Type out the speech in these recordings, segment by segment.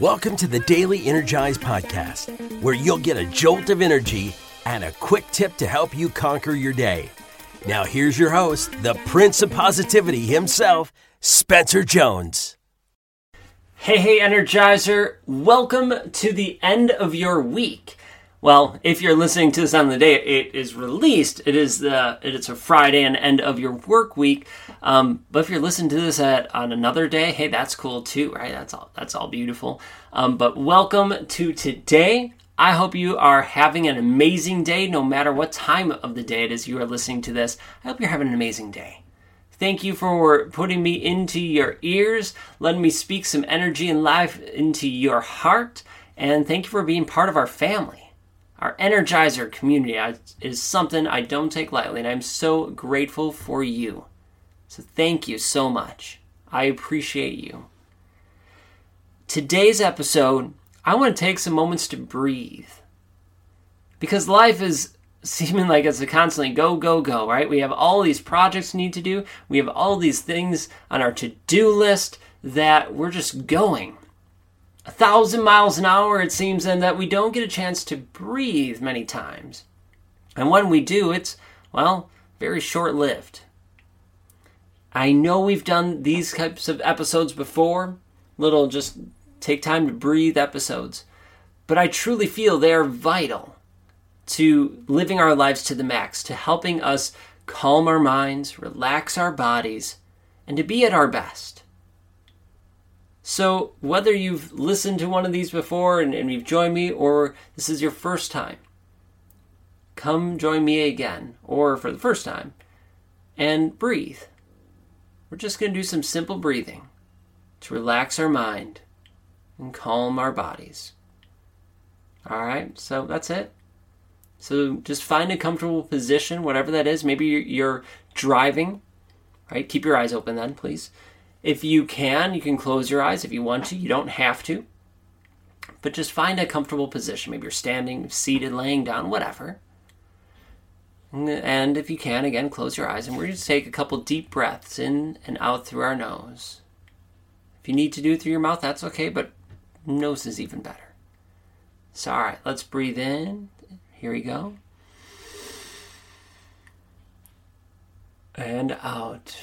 Welcome to the Daily Energize Podcast, where you'll get a jolt of energy and a quick tip to help you conquer your day. Now, here's your host, the Prince of Positivity himself, Spencer Jones. Hey, hey, Energizer. Welcome to the end of your week. Well, if you're listening to this on the day it is released, it is the it's a Friday and end of your work week. Um, but if you're listening to this at on another day, hey, that's cool too, right? That's all that's all beautiful. Um, but welcome to today. I hope you are having an amazing day, no matter what time of the day it is you are listening to this. I hope you're having an amazing day. Thank you for putting me into your ears, letting me speak some energy and life into your heart, and thank you for being part of our family. Our Energizer community is something I don't take lightly, and I'm so grateful for you. So thank you so much. I appreciate you. Today's episode, I want to take some moments to breathe. Because life is seeming like it's a constantly go, go, go, right? We have all these projects we need to do, we have all these things on our to do list that we're just going a thousand miles an hour, it seems, and that we don't get a chance to breathe many times. And when we do, it's, well, very short lived. I know we've done these types of episodes before, little just take time to breathe episodes, but I truly feel they are vital to living our lives to the max, to helping us calm our minds, relax our bodies, and to be at our best. So, whether you've listened to one of these before and, and you've joined me, or this is your first time, come join me again, or for the first time, and breathe. We're just going to do some simple breathing to relax our mind and calm our bodies. All right, so that's it. So just find a comfortable position, whatever that is. Maybe you're driving, right? Keep your eyes open then, please. If you can, you can close your eyes if you want to. You don't have to. But just find a comfortable position. Maybe you're standing, seated, laying down, whatever. And if you can, again, close your eyes. And we're going to take a couple deep breaths in and out through our nose. If you need to do it through your mouth, that's okay, but nose is even better. So, all right, let's breathe in. Here we go. And out.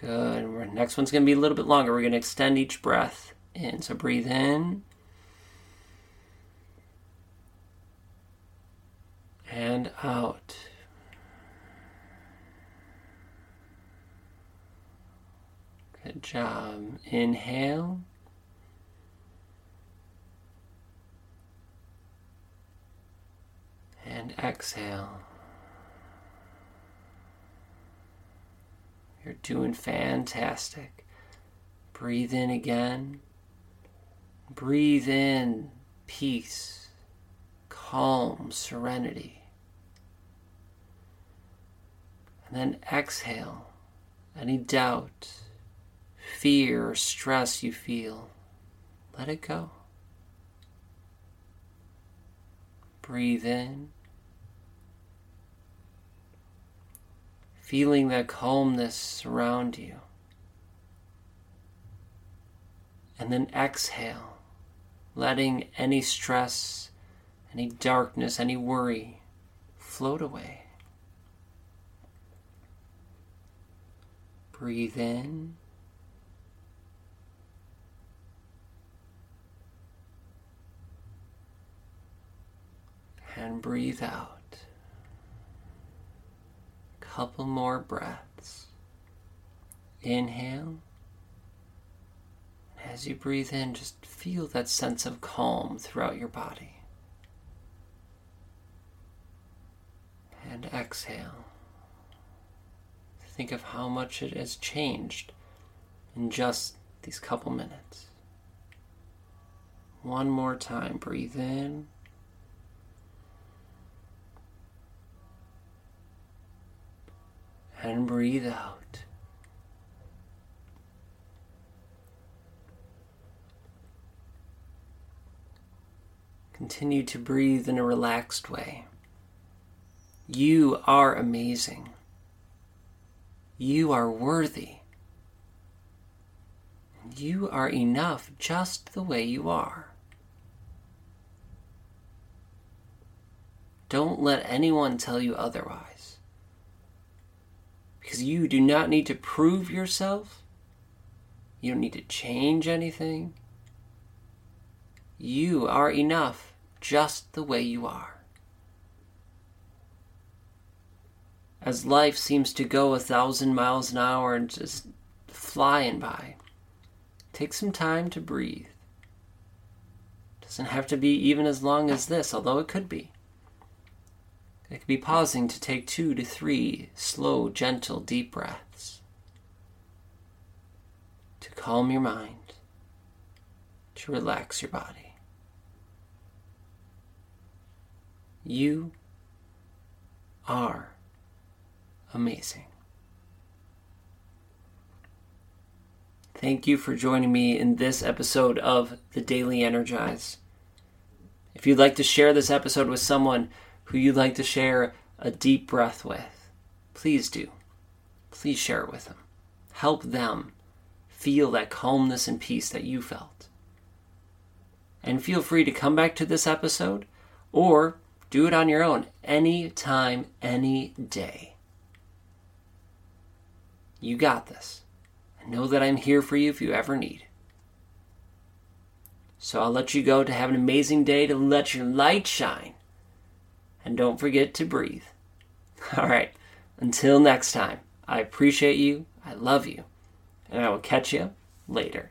Good. Next one's going to be a little bit longer. We're going to extend each breath in. So breathe in. And out. Good job. Inhale. And exhale. You're doing fantastic. Breathe in again. Breathe in peace, calm, serenity. And then exhale any doubt, fear, or stress you feel. Let it go. Breathe in. Feeling that calmness surround you. And then exhale, letting any stress, any darkness, any worry float away. Breathe in. And breathe out couple more breaths. Inhale. As you breathe in, just feel that sense of calm throughout your body. And exhale. Think of how much it has changed in just these couple minutes. One more time, breathe in. And breathe out. Continue to breathe in a relaxed way. You are amazing. You are worthy. You are enough just the way you are. Don't let anyone tell you otherwise. Because you do not need to prove yourself. You don't need to change anything. You are enough just the way you are. As life seems to go a thousand miles an hour and just flying by, take some time to breathe. Doesn't have to be even as long as this, although it could be. It could be pausing to take two to three slow, gentle, deep breaths to calm your mind, to relax your body. You are amazing. Thank you for joining me in this episode of The Daily Energize. If you'd like to share this episode with someone who you'd like to share a deep breath with, please do. Please share it with them. Help them feel that calmness and peace that you felt. And feel free to come back to this episode or do it on your own anytime, any day. You got this. And know that I'm here for you if you ever need. So I'll let you go to have an amazing day to let your light shine and don't forget to breathe. All right, until next time, I appreciate you, I love you, and I will catch you later.